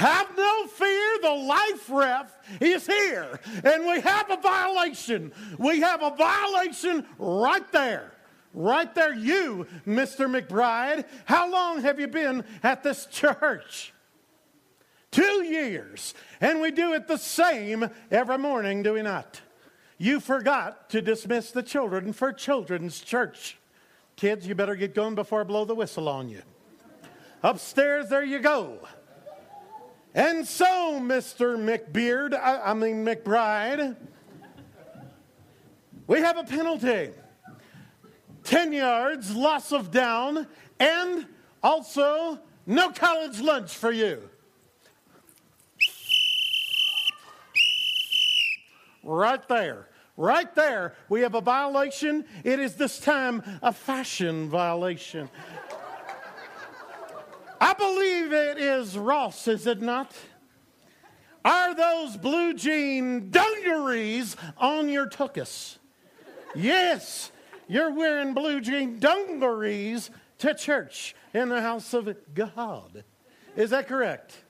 Have no fear, the life ref is here. And we have a violation. We have a violation right there. Right there, you, Mr. McBride. How long have you been at this church? Two years. And we do it the same every morning, do we not? You forgot to dismiss the children for children's church. Kids, you better get going before I blow the whistle on you. Upstairs, there you go. And so, Mr. McBeard, I, I mean McBride, we have a penalty 10 yards, loss of down, and also no college lunch for you. Right there. Right there, we have a violation. It is this time a fashion violation. I believe it is Ross, is it not? Are those blue jean dungarees on your tuchus? Yes, you're wearing blue jean dungarees to church in the house of God. Is that correct?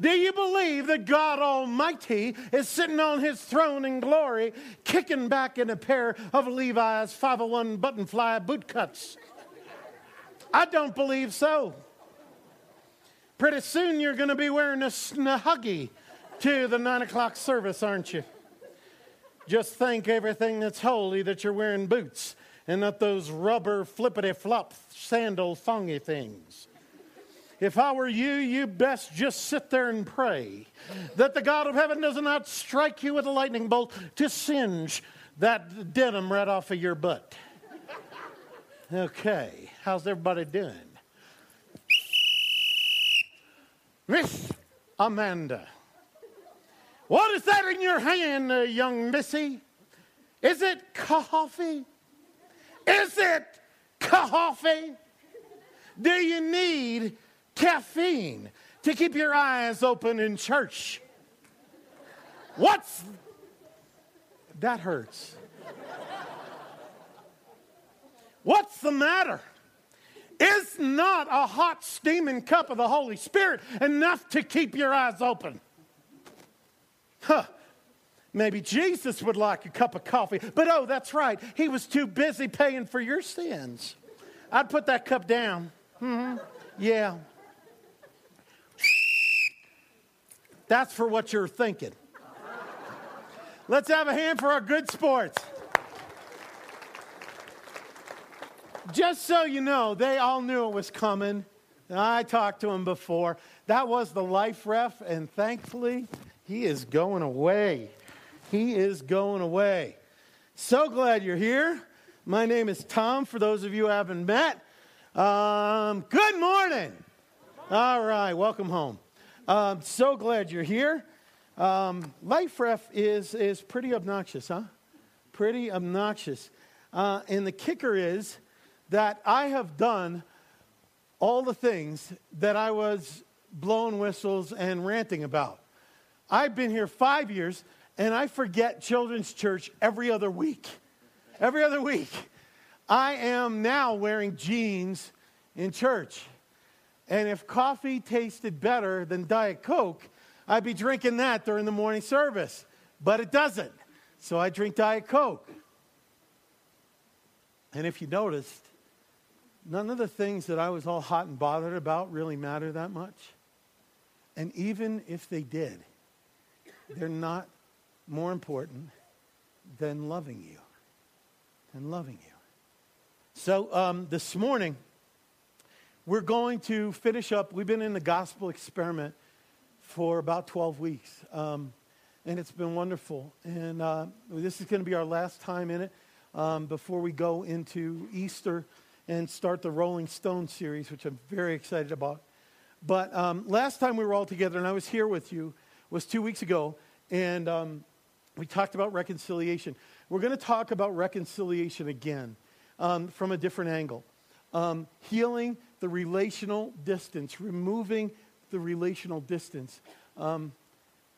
Do you believe that God Almighty is sitting on his throne in glory, kicking back in a pair of Levi's 501 button fly boot cuts? I don't believe so. Pretty soon you're going to be wearing a snuggie to the nine o'clock service, aren't you? Just think everything that's holy that you're wearing boots and not those rubber flippity flop sandal thongy things. If I were you, you best just sit there and pray that the God of heaven does not strike you with a lightning bolt to singe that denim right off of your butt. Okay, how's everybody doing? Miss Amanda. What is that in your hand, uh, young missy? Is it coffee? Is it coffee? Do you need caffeine to keep your eyes open in church? What's that hurts? What's the matter? Is not a hot, steaming cup of the Holy Spirit enough to keep your eyes open? Huh. Maybe Jesus would like a cup of coffee, but oh, that's right. He was too busy paying for your sins. I'd put that cup down. Mm-hmm. Yeah. That's for what you're thinking. Let's have a hand for our good sports. Just so you know, they all knew it was coming. I talked to him before. That was the life ref, and thankfully, he is going away. He is going away. So glad you're here. My name is Tom, for those of you who haven't met. Um, good morning. All right, welcome home. Um, so glad you're here. Um, life ref is, is pretty obnoxious, huh? Pretty obnoxious. Uh, and the kicker is, that I have done all the things that I was blowing whistles and ranting about. I've been here five years and I forget children's church every other week. Every other week. I am now wearing jeans in church. And if coffee tasted better than Diet Coke, I'd be drinking that during the morning service. But it doesn't. So I drink Diet Coke. And if you noticed, none of the things that I was all hot and bothered about really matter that much. And even if they did, they're not more important than loving you. Than loving you. So um, this morning, we're going to finish up. We've been in the gospel experiment for about 12 weeks, um, and it's been wonderful. And uh, this is going to be our last time in it um, before we go into Easter and start the Rolling Stone series, which I'm very excited about. But um, last time we were all together, and I was here with you, was two weeks ago, and um, we talked about reconciliation. We're going to talk about reconciliation again um, from a different angle. Um, healing the relational distance, removing the relational distance, um,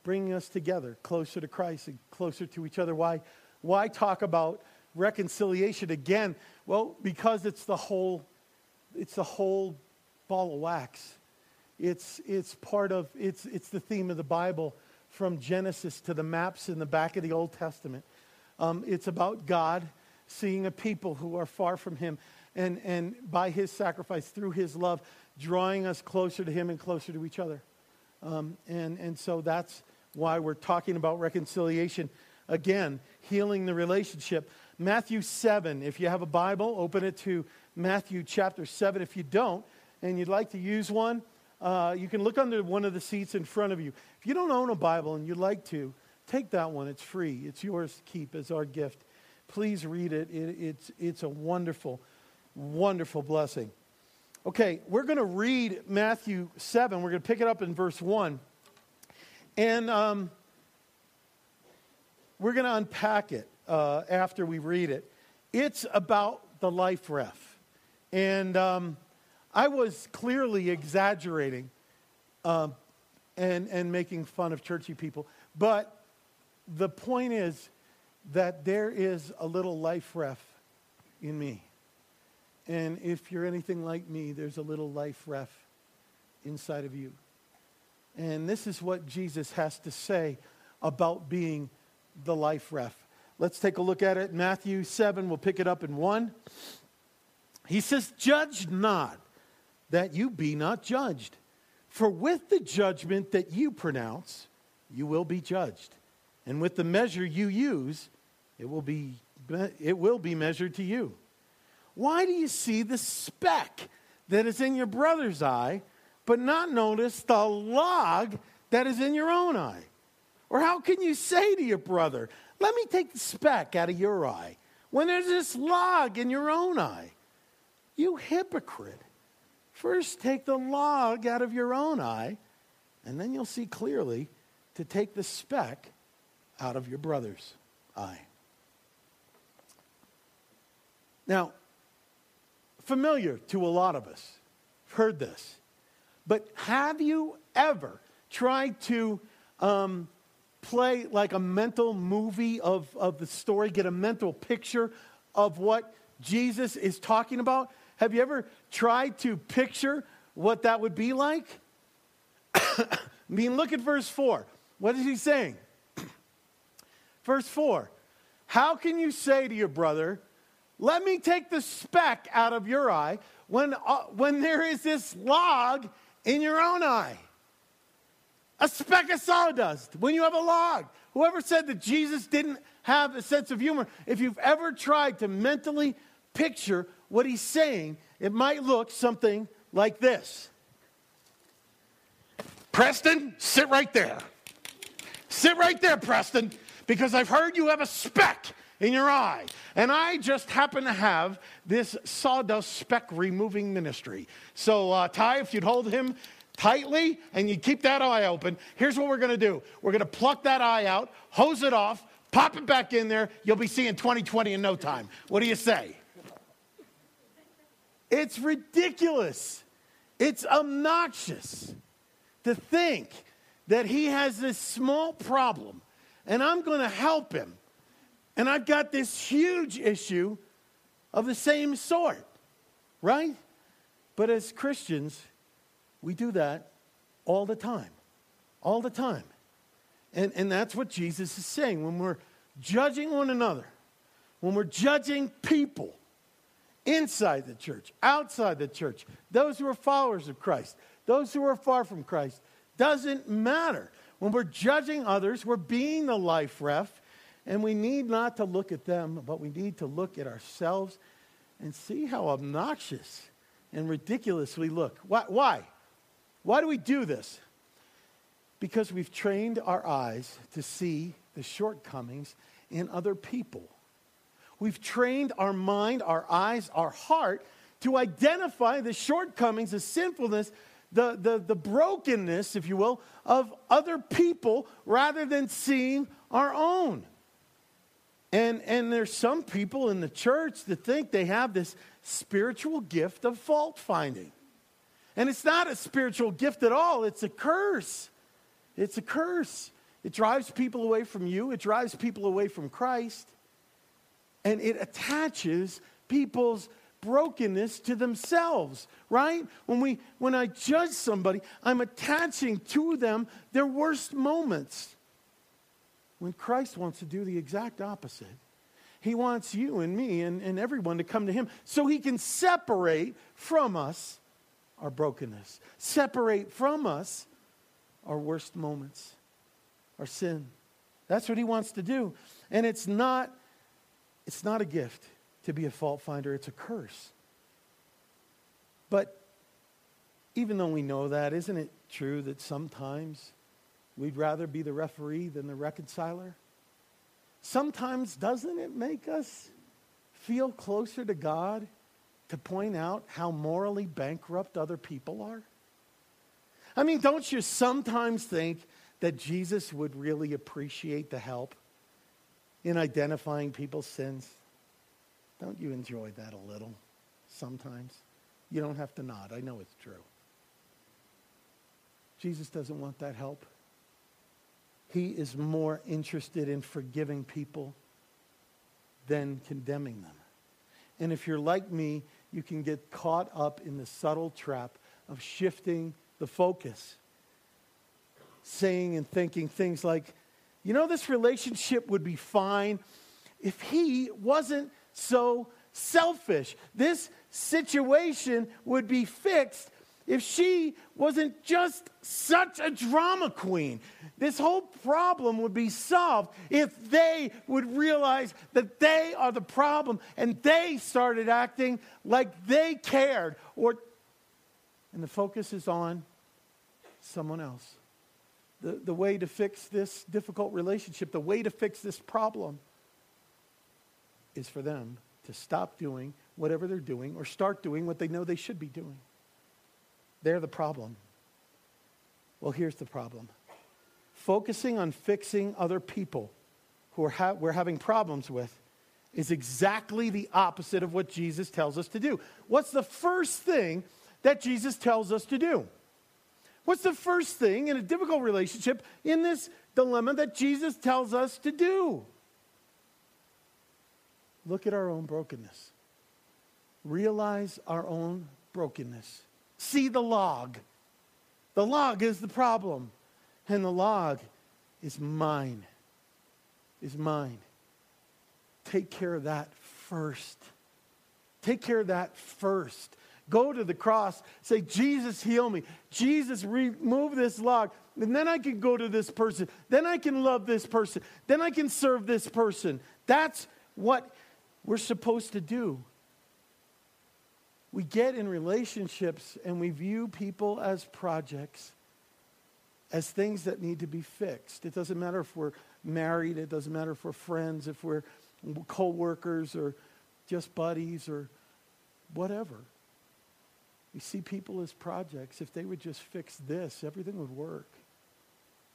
bringing us together, closer to Christ and closer to each other. Why, why talk about reconciliation again? Well, because it's the whole, it's the whole ball of wax. It's, it's part of, it's, it's the theme of the Bible from Genesis to the maps in the back of the Old Testament. Um, it's about God seeing a people who are far from Him and, and by His sacrifice, through His love, drawing us closer to Him and closer to each other. Um, and, and so that's why we're talking about reconciliation. Again, healing the relationship. Matthew 7, if you have a Bible, open it to Matthew chapter 7. If you don't, and you'd like to use one, uh, you can look under one of the seats in front of you. If you don't own a Bible and you'd like to, take that one. It's free, it's yours to keep as our gift. Please read it. it it's, it's a wonderful, wonderful blessing. Okay, we're going to read Matthew 7. We're going to pick it up in verse 1. And um, we're going to unpack it uh, after we read it. It's about the life ref. And um, I was clearly exaggerating um, and, and making fun of churchy people. But the point is that there is a little life ref in me. And if you're anything like me, there's a little life ref inside of you. And this is what Jesus has to say about being the life ref. Let's take a look at it. Matthew 7, we'll pick it up in 1. He says, Judge not that you be not judged. For with the judgment that you pronounce, you will be judged. And with the measure you use, it will be, it will be measured to you. Why do you see the speck that is in your brother's eye, but not notice the log that is in your own eye? Or how can you say to your brother, Let me take the speck out of your eye, when there's this log in your own eye? You hypocrite. First, take the log out of your own eye, and then you'll see clearly to take the speck out of your brother's eye. Now, familiar to a lot of us, heard this, but have you ever tried to um, play like a mental movie of, of the story, get a mental picture of what Jesus is talking about? Have you ever tried to picture what that would be like? I mean, look at verse 4. What is he saying? verse 4 How can you say to your brother, Let me take the speck out of your eye when, uh, when there is this log in your own eye? A speck of sawdust when you have a log. Whoever said that Jesus didn't have a sense of humor, if you've ever tried to mentally picture what he's saying, it might look something like this Preston, sit right there. Sit right there, Preston, because I've heard you have a speck in your eye. And I just happen to have this sawdust speck removing ministry. So, uh, Ty, if you'd hold him tightly and you keep that eye open, here's what we're going to do we're going to pluck that eye out, hose it off, pop it back in there. You'll be seeing 2020 in no time. What do you say? It's ridiculous. It's obnoxious to think that he has this small problem and I'm going to help him. And I've got this huge issue of the same sort, right? But as Christians, we do that all the time. All the time. And, and that's what Jesus is saying when we're judging one another, when we're judging people inside the church, outside the church, those who are followers of Christ, those who are far from Christ. Doesn't matter. When we're judging others, we're being the life ref, and we need not to look at them, but we need to look at ourselves and see how obnoxious and ridiculous we look. Why? Why, Why do we do this? Because we've trained our eyes to see the shortcomings in other people. We've trained our mind, our eyes, our heart to identify the shortcomings, the sinfulness, the, the, the brokenness, if you will, of other people rather than seeing our own. And, and there's some people in the church that think they have this spiritual gift of fault finding. And it's not a spiritual gift at all, it's a curse. It's a curse. It drives people away from you, it drives people away from Christ and it attaches people's brokenness to themselves, right? When, we, when I judge somebody, I'm attaching to them their worst moments. When Christ wants to do the exact opposite. He wants you and me and, and everyone to come to Him so He can separate from us our brokenness, separate from us our worst moments, our sin. That's what He wants to do. And it's not, it's not a gift to be a fault finder, it's a curse. But even though we know that, isn't it true that sometimes we'd rather be the referee than the reconciler? Sometimes, doesn't it make us feel closer to God to point out how morally bankrupt other people are? I mean, don't you sometimes think that Jesus would really appreciate the help in identifying people's sins? Don't you enjoy that a little sometimes? You don't have to nod. I know it's true. Jesus doesn't want that help. He is more interested in forgiving people than condemning them. And if you're like me, you can get caught up in the subtle trap of shifting the focus, saying and thinking things like, you know, this relationship would be fine if he wasn't so selfish. This situation would be fixed if she wasn't just such a drama queen. This whole problem would be solved if they would realize that they are the problem and they started acting like they cared or and the focus is on someone else. The, the way to fix this difficult relationship, the way to fix this problem is for them to stop doing whatever they're doing or start doing what they know they should be doing. They're the problem. Well, here's the problem focusing on fixing other people who are ha- we're having problems with is exactly the opposite of what Jesus tells us to do. What's the first thing that Jesus tells us to do? What's the first thing in a difficult relationship in this dilemma that Jesus tells us to do? Look at our own brokenness. Realize our own brokenness. See the log. The log is the problem. And the log is mine. Is mine. Take care of that first. Take care of that first. Go to the cross. Say, Jesus, heal me. Jesus, remove this log. And then I can go to this person. Then I can love this person. Then I can serve this person. That's what we're supposed to do. We get in relationships and we view people as projects, as things that need to be fixed. It doesn't matter if we're married, it doesn't matter if we're friends, if we're co workers or just buddies or whatever. We see people as projects. If they would just fix this, everything would work.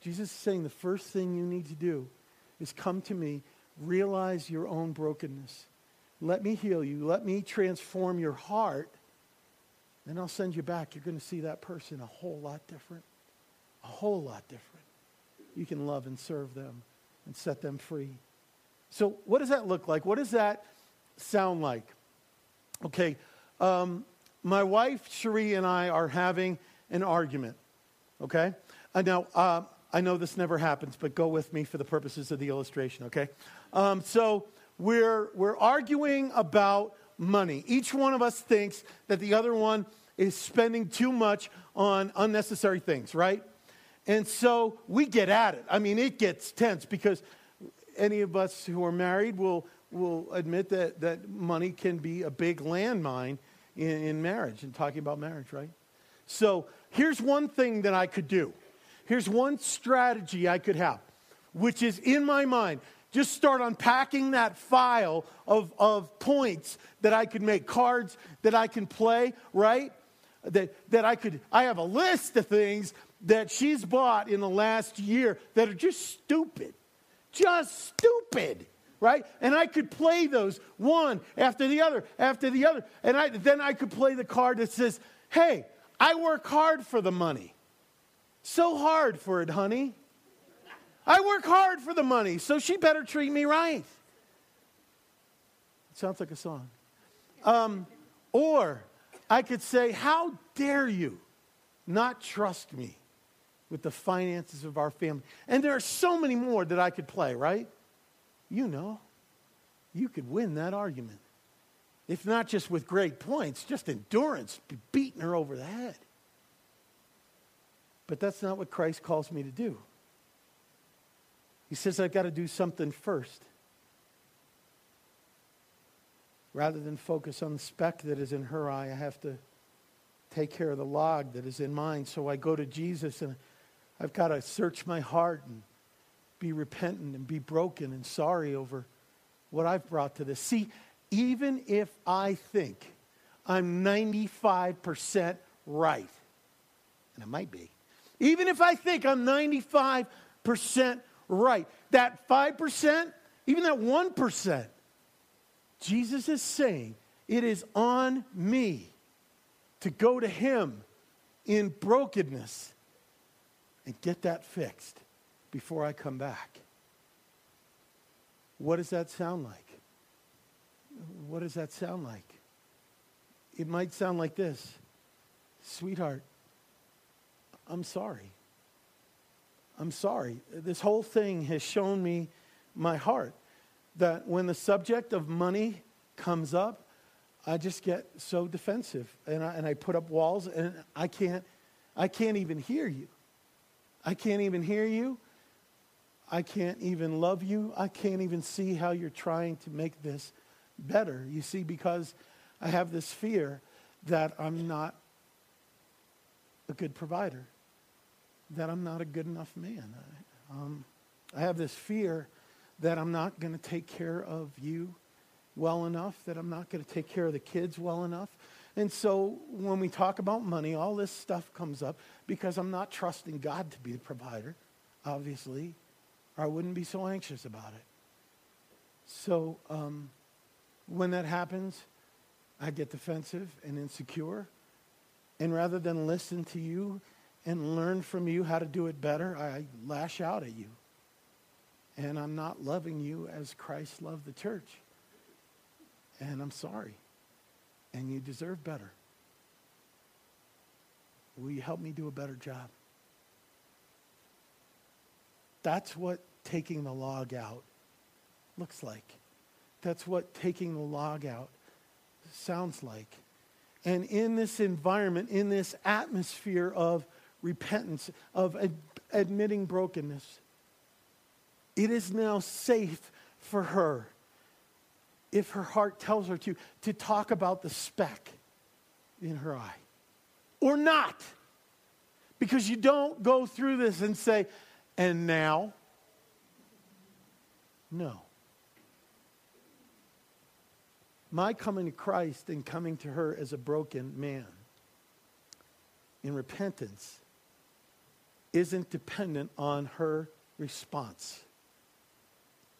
Jesus is saying the first thing you need to do is come to me, realize your own brokenness, let me heal you. Let me transform your heart. Then I'll send you back. You're going to see that person a whole lot different. A whole lot different. You can love and serve them and set them free. So, what does that look like? What does that sound like? Okay, um, my wife, Cherie, and I are having an argument. Okay? Uh, now, uh, I know this never happens, but go with me for the purposes of the illustration, okay? Um, so, we're, we're arguing about money. Each one of us thinks that the other one is spending too much on unnecessary things, right? And so we get at it. I mean, it gets tense because any of us who are married will, will admit that, that money can be a big landmine in, in marriage and talking about marriage, right? So here's one thing that I could do. Here's one strategy I could have, which is in my mind just start unpacking that file of, of points that I could make, cards that I can play, right? That, that I could, I have a list of things that she's bought in the last year that are just stupid. Just stupid, right? And I could play those one after the other, after the other. And I, then I could play the card that says, hey, I work hard for the money. So hard for it, honey. I work hard for the money, so she better treat me right. It sounds like a song. Um, Or I could say, How dare you not trust me with the finances of our family? And there are so many more that I could play, right? You know, you could win that argument. If not just with great points, just endurance, beating her over the head. But that's not what Christ calls me to do. He says, I've got to do something first. Rather than focus on the speck that is in her eye, I have to take care of the log that is in mine. So I go to Jesus and I've got to search my heart and be repentant and be broken and sorry over what I've brought to this. See, even if I think I'm 95% right, and I might be, even if I think I'm 95% right, that 5%, even that 1%, Jesus is saying it is on me to go to Him in brokenness and get that fixed before I come back. What does that sound like? What does that sound like? It might sound like this Sweetheart, I'm sorry. I'm sorry. This whole thing has shown me my heart that when the subject of money comes up, I just get so defensive and I, and I put up walls and I can't, I can't even hear you. I can't even hear you. I can't even love you. I can't even see how you're trying to make this better. You see, because I have this fear that I'm not a good provider, that I'm not a good enough man. I, um, I have this fear that I'm not going to take care of you well enough, that I'm not going to take care of the kids well enough. And so when we talk about money, all this stuff comes up because I'm not trusting God to be the provider, obviously, or I wouldn't be so anxious about it. So um, when that happens, I get defensive and insecure. And rather than listen to you and learn from you how to do it better, I lash out at you. And I'm not loving you as Christ loved the church. And I'm sorry. And you deserve better. Will you help me do a better job? That's what taking the log out looks like. That's what taking the log out sounds like. And in this environment, in this atmosphere of repentance, of ad- admitting brokenness, it is now safe for her, if her heart tells her to, to talk about the speck in her eye. Or not. Because you don't go through this and say, and now? No my coming to Christ and coming to her as a broken man in repentance isn't dependent on her response.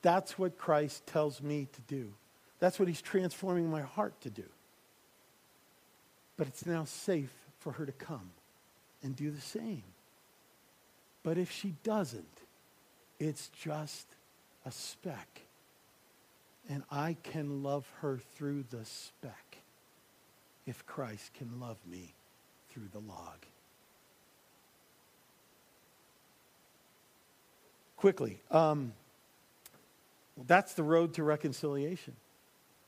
That's what Christ tells me to do. That's what he's transforming my heart to do. But it's now safe for her to come and do the same. But if she doesn't, it's just a speck and I can love her through the speck if Christ can love me through the log. Quickly, um, that's the road to reconciliation.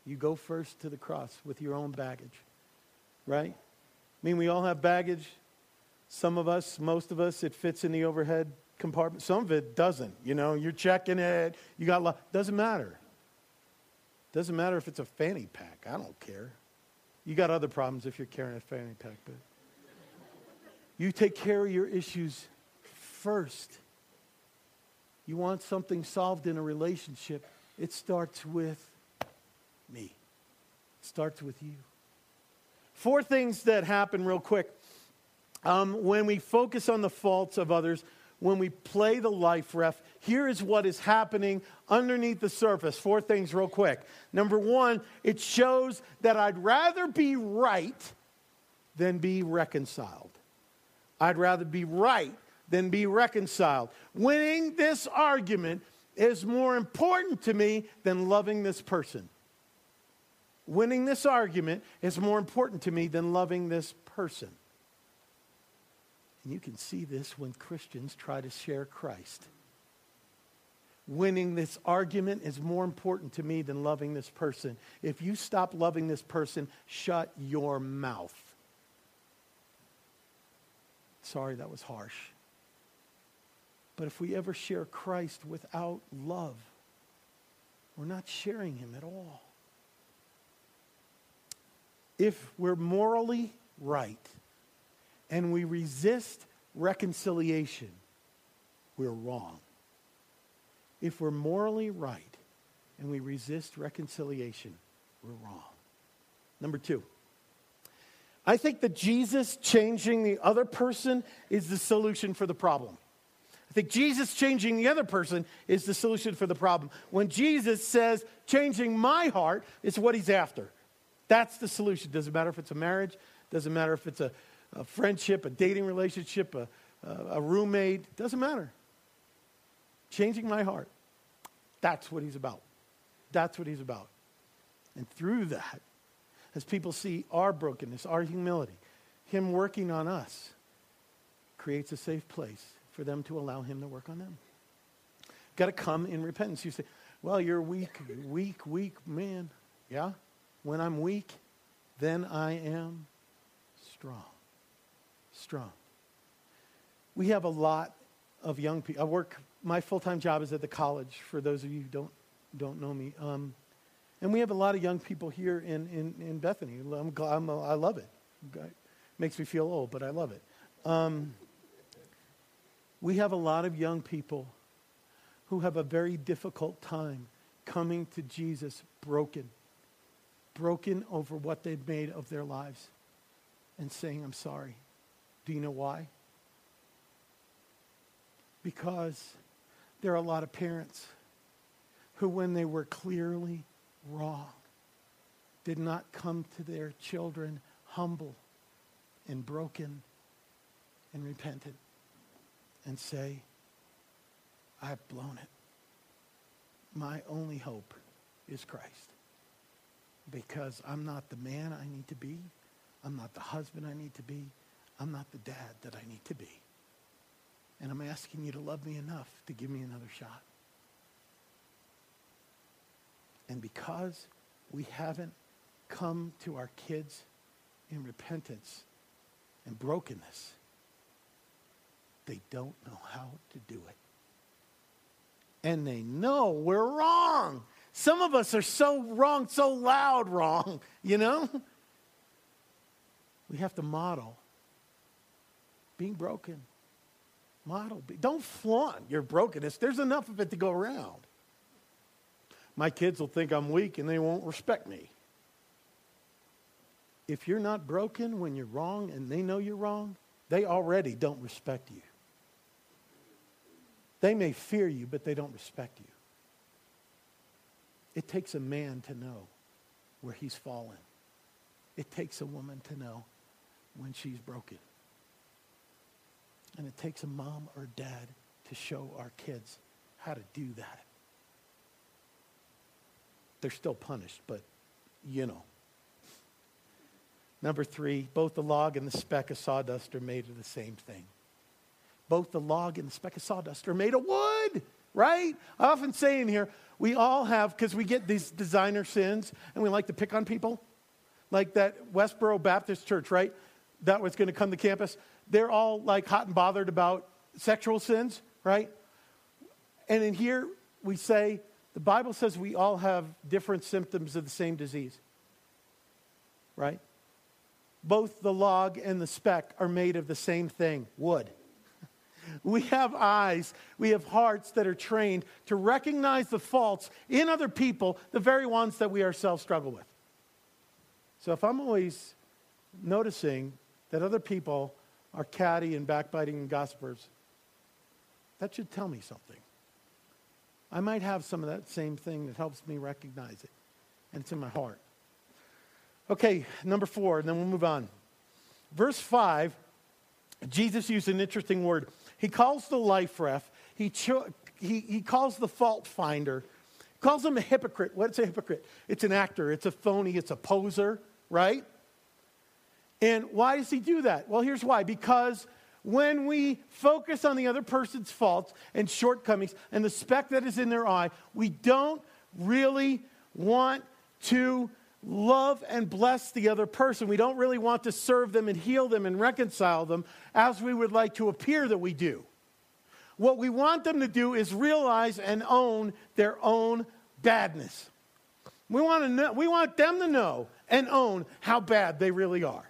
You go first to the cross with your own baggage, right? I mean, we all have baggage. Some of us, most of us, it fits in the overhead compartment. Some of it doesn't. You know, you're checking it. You got, lo- doesn't matter. Doesn't matter if it's a fanny pack. I don't care. You got other problems if you're carrying a fanny pack, but you take care of your issues first. You want something solved in a relationship, it starts with me. It starts with you. Four things that happen real quick. Um, when we focus on the faults of others, when we play the life ref, here is what is happening underneath the surface. Four things, real quick. Number one, it shows that I'd rather be right than be reconciled. I'd rather be right than be reconciled. Winning this argument is more important to me than loving this person. winning this argument is more important to me than loving this person. And you can see this when Christians try to share Christ. Winning this argument is more important to me than loving this person. If you stop loving this person, shut your mouth. Sorry, that was harsh. But if we ever share Christ without love, we're not sharing him at all. If we're morally right and we resist reconciliation, we're wrong. If we're morally right and we resist reconciliation, we're wrong. Number two, I think that Jesus changing the other person is the solution for the problem. I think Jesus changing the other person is the solution for the problem. When Jesus says, changing my heart, it's what he's after. That's the solution. Doesn't matter if it's a marriage, doesn't matter if it's a, a friendship, a dating relationship, a, a, a roommate, doesn't matter. Changing my heart. That's what he's about. That's what he's about. And through that, as people see our brokenness, our humility, him working on us creates a safe place for them to allow him to work on them. Got to come in repentance. You say, well, you're weak, weak, weak man. Yeah? When I'm weak, then I am strong. Strong. We have a lot of young people. I work, my full time job is at the college, for those of you who don't, don't know me. Um, and we have a lot of young people here in, in, in Bethany. I'm, I'm, i love it. it. Makes me feel old, but I love it. Um, we have a lot of young people who have a very difficult time coming to Jesus broken, broken over what they've made of their lives, and saying, I'm sorry. Do you know why? Because there are a lot of parents who, when they were clearly wrong, did not come to their children humble and broken and repentant and say, I've blown it. My only hope is Christ. Because I'm not the man I need to be. I'm not the husband I need to be. I'm not the dad that I need to be. And I'm asking you to love me enough to give me another shot. And because we haven't come to our kids in repentance and brokenness, they don't know how to do it. And they know we're wrong. Some of us are so wrong, so loud wrong, you know? We have to model being broken. Model. Don't flaunt your brokenness. There's enough of it to go around. My kids will think I'm weak and they won't respect me. If you're not broken when you're wrong and they know you're wrong, they already don't respect you. They may fear you, but they don't respect you. It takes a man to know where he's fallen. It takes a woman to know when she's broken. And it takes a mom or dad to show our kids how to do that. They're still punished, but you know. Number three, both the log and the speck of sawdust are made of the same thing both the log and the speck of sawdust are made of wood, right? I often say in here, we all have, because we get these designer sins and we like to pick on people, like that Westboro Baptist Church, right? That was going to come to campus. They're all like hot and bothered about sexual sins, right? And in here, we say, the Bible says we all have different symptoms of the same disease, right? Both the log and the speck are made of the same thing wood. We have eyes, we have hearts that are trained to recognize the faults in other people, the very ones that we ourselves struggle with. So if I'm always noticing that other people are catty and backbiting and gossipers, that should tell me something. I might have some of that same thing that helps me recognize it, and it's in my heart. Okay, number four, and then we'll move on. Verse 5, Jesus used an interesting word. He calls the life ref, he, cho- he, he calls the fault finder calls him a hypocrite. What's a hypocrite? It's an actor, it's a phony, it's a poser, right? And why does he do that? Well, here's why. Because when we focus on the other person's faults and shortcomings and the speck that is in their eye, we don't really want to love and bless the other person. We don't really want to serve them and heal them and reconcile them as we would like to appear that we do. What we want them to do is realize and own their own badness. We want, to know, we want them to know and own how bad they really are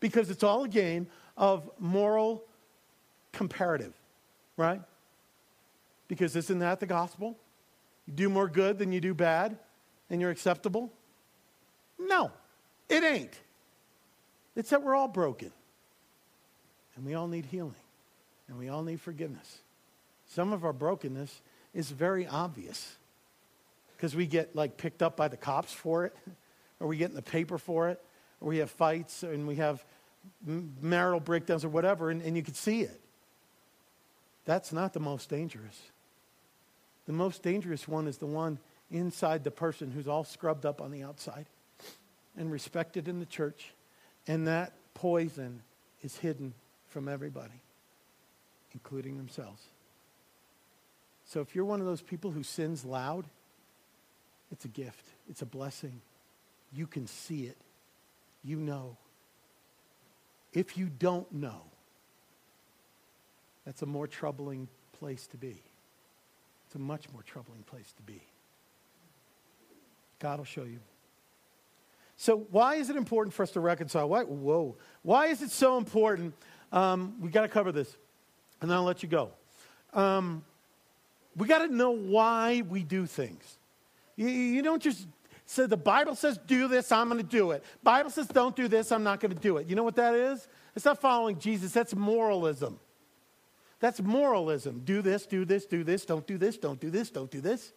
because it's all a game of moral comparative, right? Because isn't that the gospel? You do more good than you do bad and you're acceptable? No, it ain't. It's that we're all broken and we all need healing and we all need forgiveness. Some of our brokenness is very obvious because we get like picked up by the cops for it, or we get in the paper for it, or we have fights and we have marital breakdowns or whatever, and, and you can see it. That's not the most dangerous. The most dangerous one is the one inside the person who's all scrubbed up on the outside and respected in the church, and that poison is hidden from everybody, including themselves. So if you're one of those people who sins loud, it's a gift, it's a blessing. You can see it, you know. If you don't know, that's a more troubling place to be. It's a much more troubling place to be. God will show you. So, why is it important for us to reconcile? Why, whoa. Why is it so important? Um, we got to cover this, and then I'll let you go. Um, we got to know why we do things. You, you don't just say, the Bible says do this, I'm going to do it. Bible says don't do this, I'm not going to do it. You know what that is? It's not following Jesus, that's moralism. That's moralism. Do this, do this, do this, don't do this, don't do this, don't do this.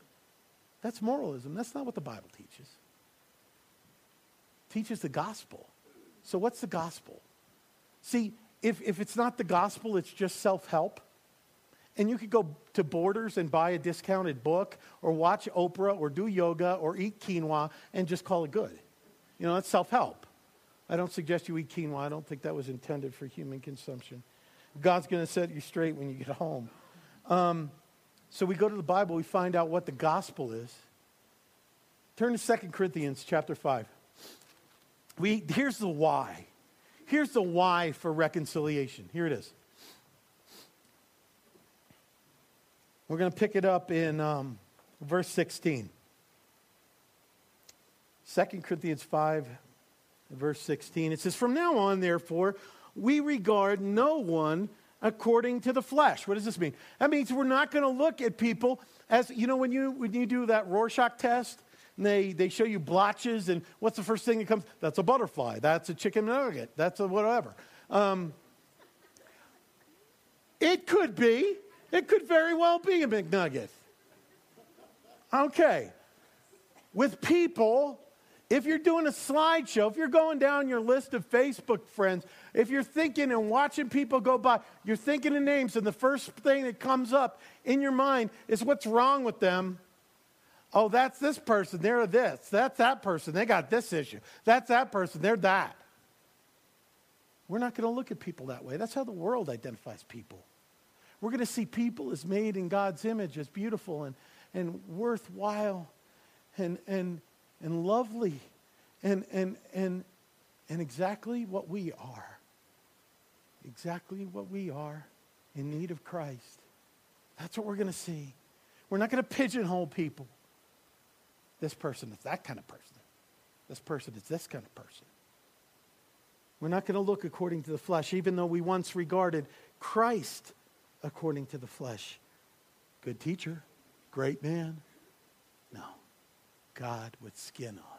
That's moralism. That's not what the Bible teaches. Teaches the gospel. So, what's the gospel? See, if, if it's not the gospel, it's just self help and you could go to Borders and buy a discounted book or watch Oprah or do yoga or eat quinoa and just call it good. You know, that's self help. I don't suggest you eat quinoa. I don't think that was intended for human consumption. God's going to set you straight when you get home. Um, so we go to the Bible, we find out what the gospel is. Turn to 2 Corinthians chapter 5. We, here's the why. Here's the why for reconciliation. Here it is. We're going to pick it up in um, verse 16. 2 Corinthians 5, verse 16. It says, From now on, therefore, we regard no one according to the flesh. What does this mean? That means we're not going to look at people as, you know, when you, when you do that Rorschach test, they, they show you blotches, and what's the first thing that comes? That's a butterfly. That's a chicken nugget. That's a whatever. Um, it could be it could very well be a McNugget. Okay. With people, if you're doing a slideshow, if you're going down your list of Facebook friends, if you're thinking and watching people go by, you're thinking of names, and the first thing that comes up in your mind is what's wrong with them. Oh, that's this person, they're this. That's that person, they got this issue. That's that person, they're that. We're not going to look at people that way. That's how the world identifies people. We're going to see people as made in God's image, as beautiful and, and worthwhile and, and, and lovely and, and, and, and exactly what we are. Exactly what we are in need of Christ. That's what we're going to see. We're not going to pigeonhole people. This person is that kind of person. This person is this kind of person. We're not going to look according to the flesh, even though we once regarded Christ according to the flesh. Good teacher, great man. No, God with skin on.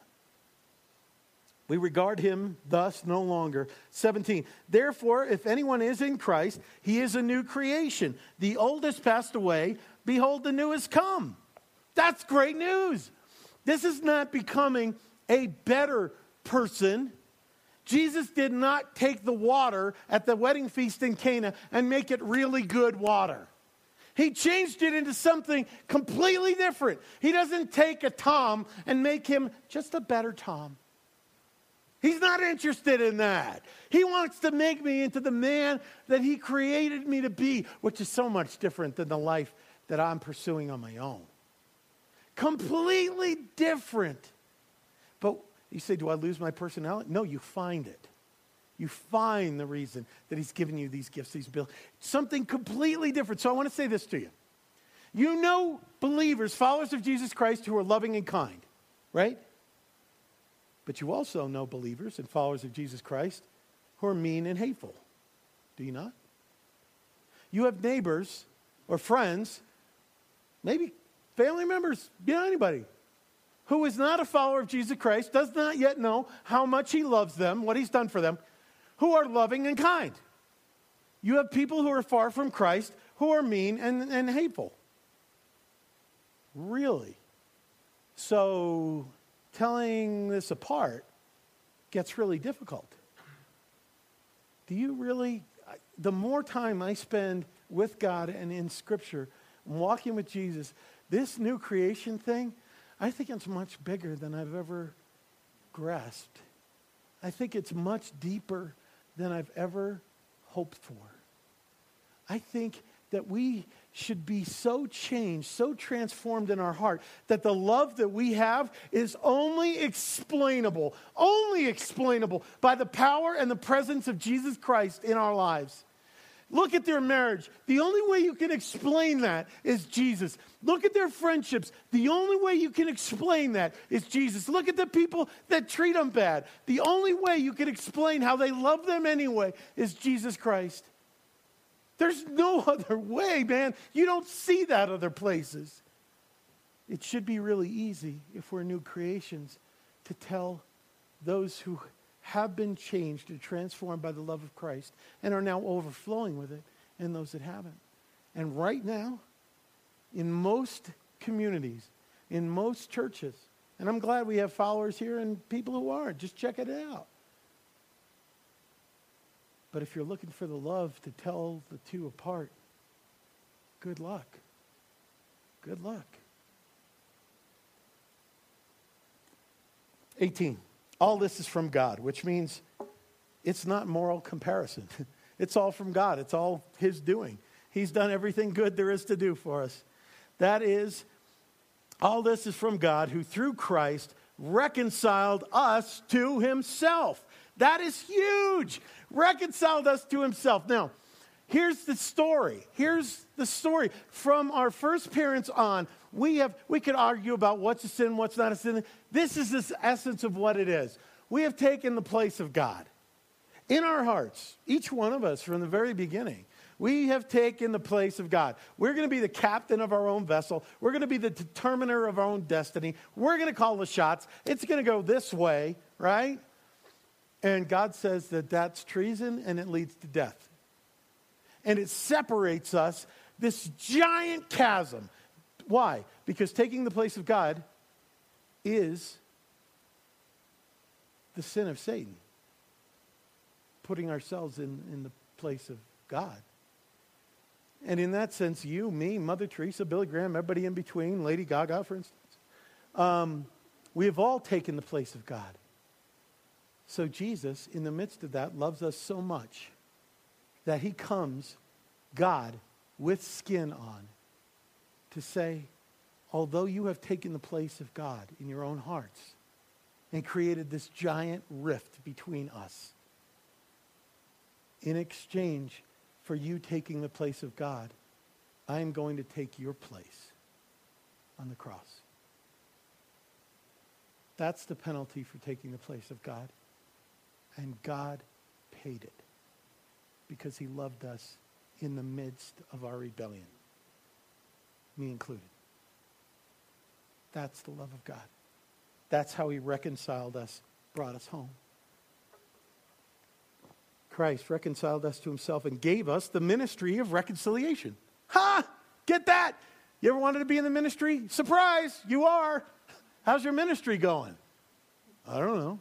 We regard him thus no longer. 17. Therefore, if anyone is in Christ, he is a new creation. The old has passed away. Behold, the new has come. That's great news. This is not becoming a better person. Jesus did not take the water at the wedding feast in Cana and make it really good water. He changed it into something completely different. He doesn't take a Tom and make him just a better Tom. He's not interested in that. He wants to make me into the man that he created me to be, which is so much different than the life that I'm pursuing on my own. Completely different. But you say, Do I lose my personality? No, you find it. You find the reason that he's given you these gifts, these bills. Something completely different. So I want to say this to you. You know believers, followers of Jesus Christ, who are loving and kind, right? But you also know believers and followers of Jesus Christ who are mean and hateful. Do you not? You have neighbors or friends, maybe family members, know, anybody, who is not a follower of Jesus Christ, does not yet know how much he loves them, what he's done for them, who are loving and kind. You have people who are far from Christ who are mean and, and hateful. Really? So telling this apart gets really difficult. Do you really, the more time I spend with God and in Scripture, walking with Jesus, this new creation thing, I think it's much bigger than I've ever grasped. I think it's much deeper than I've ever hoped for. I think that we should be so changed, so transformed in our heart, that the love that we have is only explainable, only explainable by the power and the presence of Jesus Christ in our lives. Look at their marriage. The only way you can explain that is Jesus. Look at their friendships. The only way you can explain that is Jesus. Look at the people that treat them bad. The only way you can explain how they love them anyway is Jesus Christ. There's no other way, man. You don't see that other places. It should be really easy if we're new creations to tell those who have been changed and transformed by the love of Christ and are now overflowing with it, and those that haven't. And right now, in most communities, in most churches, and I'm glad we have followers here and people who aren't, just check it out. But if you're looking for the love to tell the two apart, good luck. Good luck. 18. All this is from God, which means it's not moral comparison. it's all from God, it's all His doing. He's done everything good there is to do for us. That is, all this is from God who through Christ reconciled us to Himself. That is huge. Reconciled us to Himself. Now, here's the story. Here's the story. From our first parents on, we have we could argue about what's a sin, what's not a sin. This is the essence of what it is. We have taken the place of God in our hearts, each one of us from the very beginning. We have taken the place of God. We're going to be the captain of our own vessel. We're going to be the determiner of our own destiny. We're going to call the shots. It's going to go this way, right? And God says that that's treason and it leads to death. And it separates us, this giant chasm why? Because taking the place of God is the sin of Satan, putting ourselves in, in the place of God. And in that sense, you, me, Mother Teresa, Billy Graham, everybody in between, Lady Gaga, for instance, um, we have all taken the place of God. So Jesus, in the midst of that, loves us so much that he comes, God, with skin on, to say, although you have taken the place of God in your own hearts and created this giant rift between us, in exchange for you taking the place of God, I am going to take your place on the cross. That's the penalty for taking the place of God. And God paid it because he loved us in the midst of our rebellion me included. That's the love of God. That's how he reconciled us, brought us home. Christ reconciled us to himself and gave us the ministry of reconciliation. Ha! Get that? You ever wanted to be in the ministry? Surprise, you are. How's your ministry going? I don't know.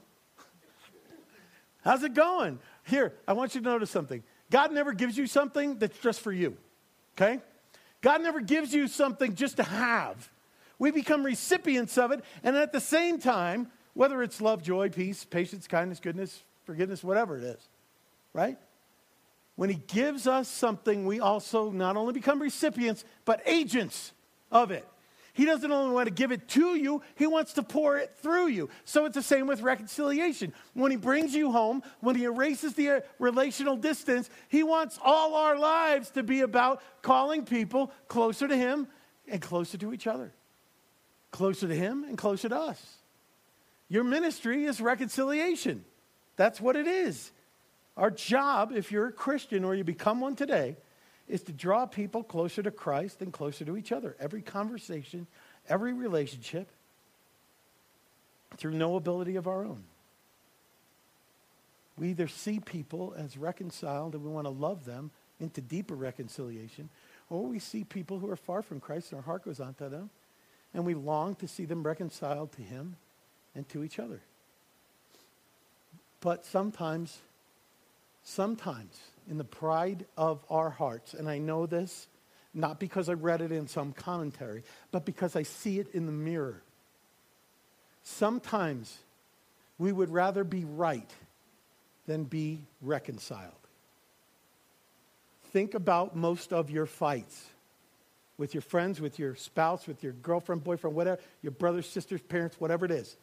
How's it going? Here, I want you to notice something. God never gives you something that's just for you. Okay? God never gives you something just to have. We become recipients of it, and at the same time, whether it's love, joy, peace, patience, kindness, goodness, forgiveness, whatever it is, right? When He gives us something, we also not only become recipients, but agents of it. He doesn't only want to give it to you, he wants to pour it through you. So it's the same with reconciliation. When he brings you home, when he erases the relational distance, he wants all our lives to be about calling people closer to him and closer to each other. Closer to him and closer to us. Your ministry is reconciliation. That's what it is. Our job, if you're a Christian or you become one today, is to draw people closer to Christ and closer to each other. Every conversation, every relationship, through no ability of our own. We either see people as reconciled and we want to love them into deeper reconciliation, or we see people who are far from Christ and our heart goes on to them, and we long to see them reconciled to Him and to each other. But sometimes, sometimes, in the pride of our hearts. And I know this not because I read it in some commentary, but because I see it in the mirror. Sometimes we would rather be right than be reconciled. Think about most of your fights with your friends, with your spouse, with your girlfriend, boyfriend, whatever, your brothers, sisters, parents, whatever it is.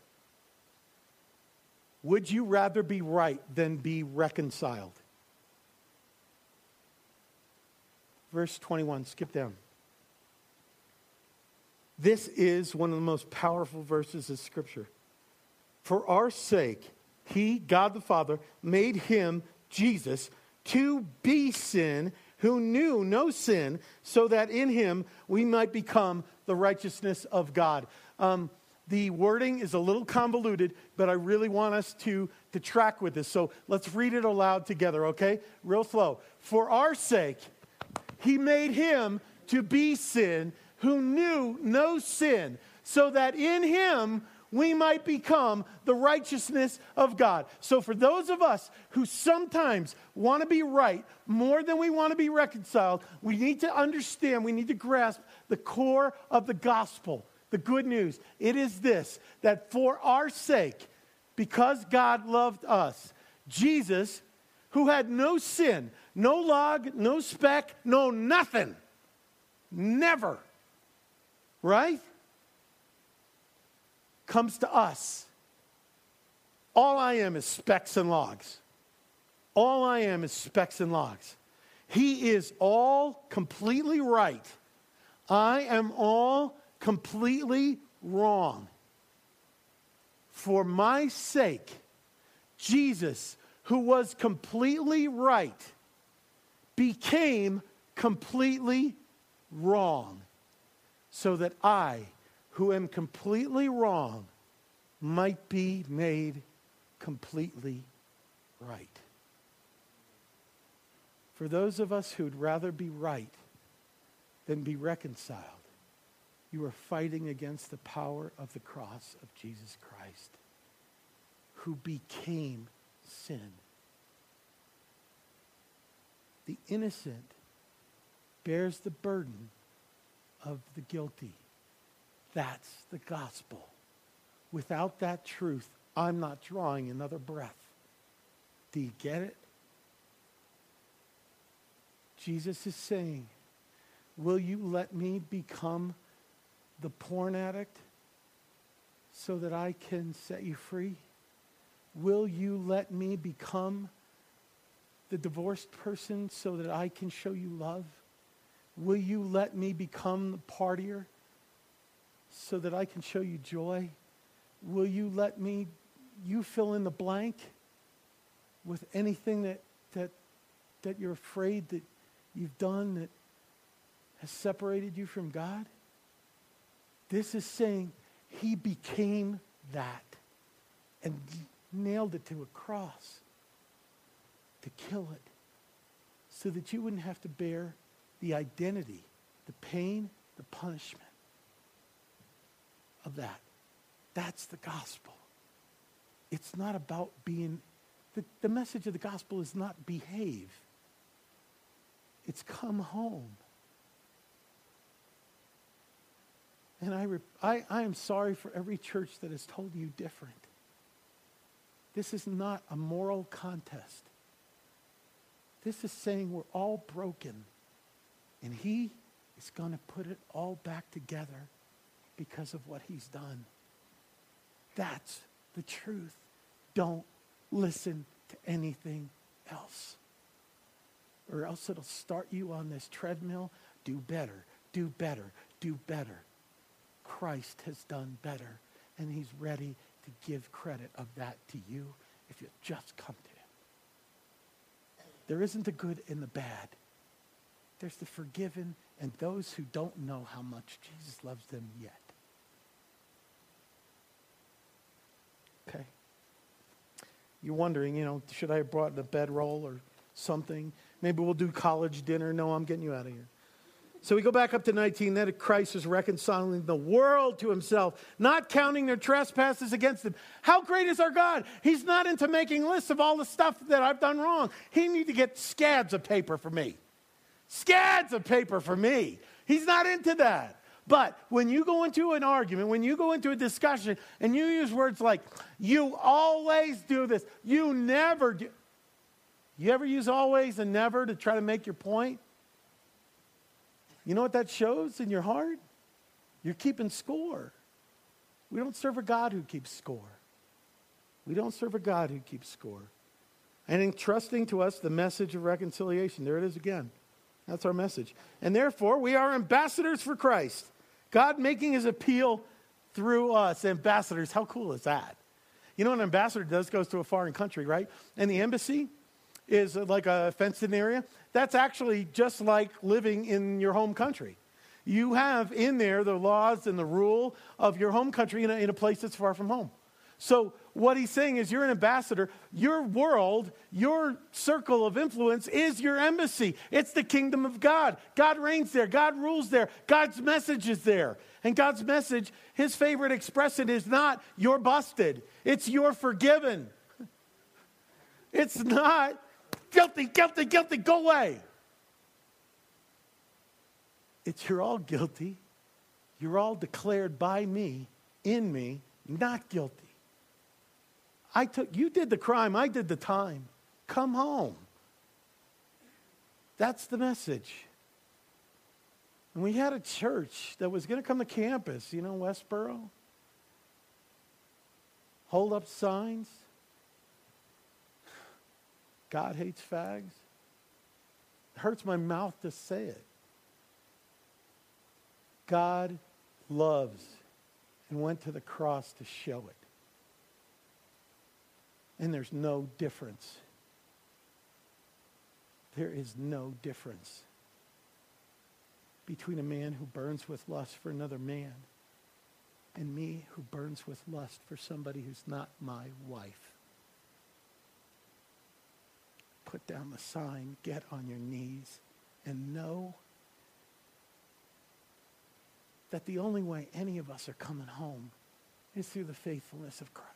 Would you rather be right than be reconciled? Verse 21. Skip down. This is one of the most powerful verses of Scripture. For our sake, He, God the Father, made Him, Jesus, to be sin who knew no sin, so that in Him we might become the righteousness of God. Um, the wording is a little convoluted, but I really want us to, to track with this. So let's read it aloud together, okay? Real slow. For our sake, he made him to be sin who knew no sin, so that in him we might become the righteousness of God. So, for those of us who sometimes want to be right more than we want to be reconciled, we need to understand, we need to grasp the core of the gospel, the good news. It is this that for our sake, because God loved us, Jesus, who had no sin, no log, no speck, no nothing. Never. Right? Comes to us. All I am is specks and logs. All I am is specks and logs. He is all completely right. I am all completely wrong. For my sake, Jesus, who was completely right, became completely wrong so that I, who am completely wrong, might be made completely right. For those of us who'd rather be right than be reconciled, you are fighting against the power of the cross of Jesus Christ, who became sin the innocent bears the burden of the guilty. That's the gospel. Without that truth, I'm not drawing another breath. Do you get it? Jesus is saying, Will you let me become the porn addict so that I can set you free? Will you let me become the divorced person so that I can show you love? Will you let me become the partier so that I can show you joy? Will you let me, you fill in the blank with anything that, that, that you're afraid that you've done that has separated you from God? This is saying he became that and nailed it to a cross to kill it so that you wouldn't have to bear the identity, the pain, the punishment of that. That's the gospel. It's not about being, the, the message of the gospel is not behave, it's come home. And I, I, I am sorry for every church that has told you different. This is not a moral contest. This is saying we're all broken. And he is going to put it all back together because of what he's done. That's the truth. Don't listen to anything else. Or else it'll start you on this treadmill. Do better, do better, do better. Christ has done better, and he's ready to give credit of that to you if you just come to. There isn't the good and the bad. There's the forgiven and those who don't know how much Jesus loves them yet. Okay. You're wondering, you know, should I have brought a bedroll or something? Maybe we'll do college dinner. No, I'm getting you out of here. So we go back up to 19. Then Christ is reconciling the world to himself, not counting their trespasses against them. How great is our God? He's not into making lists of all the stuff that I've done wrong. He needs to get scads of paper for me. Scads of paper for me. He's not into that. But when you go into an argument, when you go into a discussion, and you use words like, you always do this, you never do. You ever use always and never to try to make your point? You know what that shows in your heart? You're keeping score. We don't serve a God who keeps score. We don't serve a God who keeps score. And entrusting to us the message of reconciliation. There it is again. That's our message. And therefore, we are ambassadors for Christ. God making his appeal through us. Ambassadors, how cool is that? You know, what an ambassador does goes to a foreign country, right? And the embassy is like a fenced in area. That's actually just like living in your home country. You have in there the laws and the rule of your home country in a, in a place that's far from home. So, what he's saying is, you're an ambassador. Your world, your circle of influence is your embassy. It's the kingdom of God. God reigns there, God rules there, God's message is there. And God's message, his favorite expression is not, you're busted, it's you're forgiven. It's not, guilty, guilty, guilty, go away. It's you're all guilty. You're all declared by me, in me, not guilty. I took, you did the crime, I did the time. Come home. That's the message. And we had a church that was going to come to campus, you know, Westboro. Hold up signs. God hates fags. It hurts my mouth to say it. God loves and went to the cross to show it. And there's no difference. There is no difference between a man who burns with lust for another man and me who burns with lust for somebody who's not my wife put down the sign, get on your knees, and know that the only way any of us are coming home is through the faithfulness of Christ.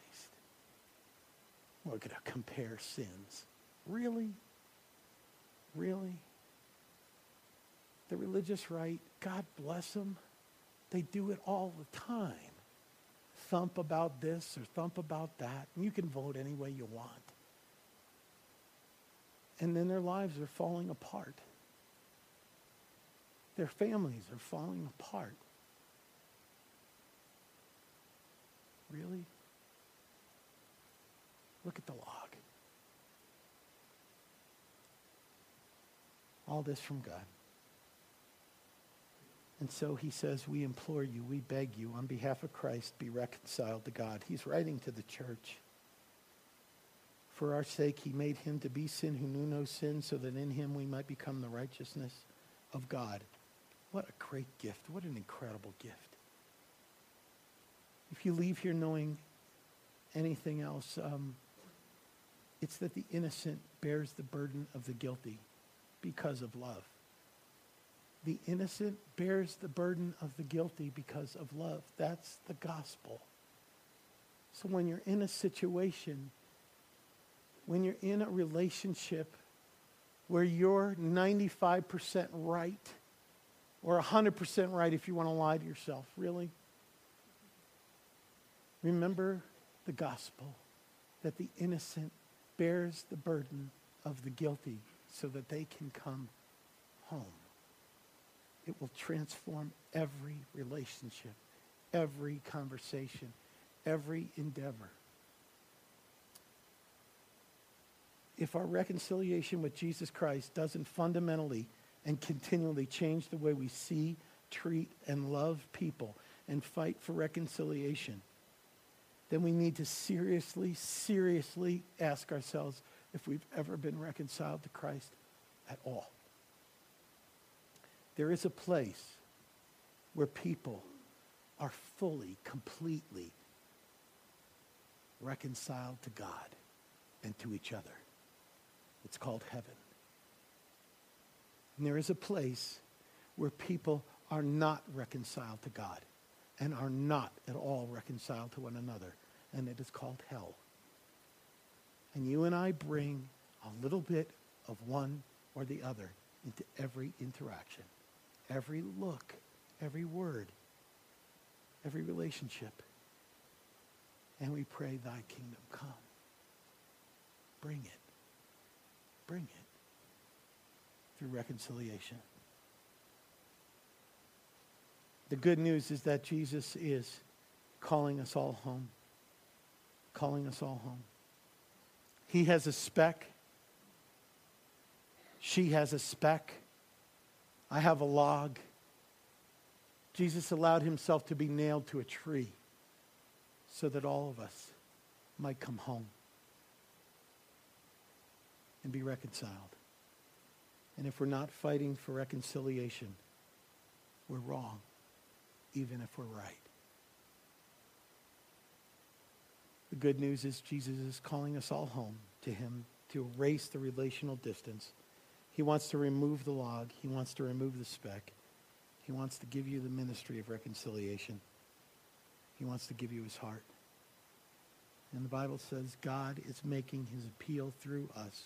We're going to compare sins. Really? Really? The religious right, God bless them, they do it all the time. Thump about this or thump about that. And you can vote any way you want and then their lives are falling apart. Their families are falling apart. Really? Look at the log. All this from God. And so he says, We implore you, we beg you, on behalf of Christ, be reconciled to God. He's writing to the church. For our sake, he made him to be sin who knew no sin, so that in him we might become the righteousness of God. What a great gift. What an incredible gift. If you leave here knowing anything else, um, it's that the innocent bears the burden of the guilty because of love. The innocent bears the burden of the guilty because of love. That's the gospel. So when you're in a situation when you're in a relationship where you're 95% right or 100% right if you want to lie to yourself. Really? Remember the gospel that the innocent bears the burden of the guilty so that they can come home. It will transform every relationship, every conversation, every endeavor. If our reconciliation with Jesus Christ doesn't fundamentally and continually change the way we see, treat, and love people and fight for reconciliation, then we need to seriously, seriously ask ourselves if we've ever been reconciled to Christ at all. There is a place where people are fully, completely reconciled to God and to each other. It's called heaven. And there is a place where people are not reconciled to God and are not at all reconciled to one another, and it is called hell. And you and I bring a little bit of one or the other into every interaction, every look, every word, every relationship. And we pray, Thy kingdom come. Bring it. Bring it through reconciliation. The good news is that Jesus is calling us all home. Calling us all home. He has a speck. She has a speck. I have a log. Jesus allowed himself to be nailed to a tree so that all of us might come home and be reconciled. And if we're not fighting for reconciliation, we're wrong, even if we're right. The good news is Jesus is calling us all home to him to erase the relational distance. He wants to remove the log. He wants to remove the speck. He wants to give you the ministry of reconciliation. He wants to give you his heart. And the Bible says God is making his appeal through us.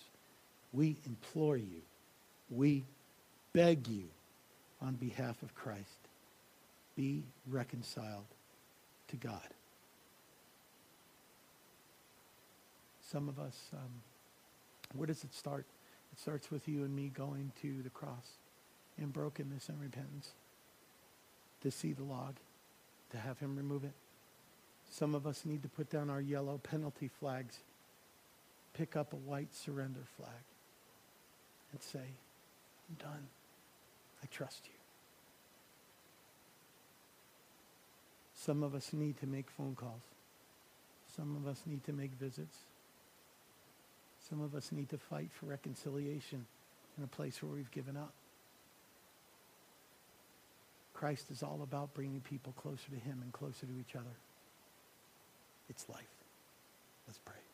We implore you. We beg you on behalf of Christ. Be reconciled to God. Some of us, um, where does it start? It starts with you and me going to the cross in brokenness and repentance to see the log, to have him remove it. Some of us need to put down our yellow penalty flags, pick up a white surrender flag, and say, I'm done. I trust you. Some of us need to make phone calls. Some of us need to make visits. Some of us need to fight for reconciliation in a place where we've given up. Christ is all about bringing people closer to him and closer to each other. It's life. Let's pray.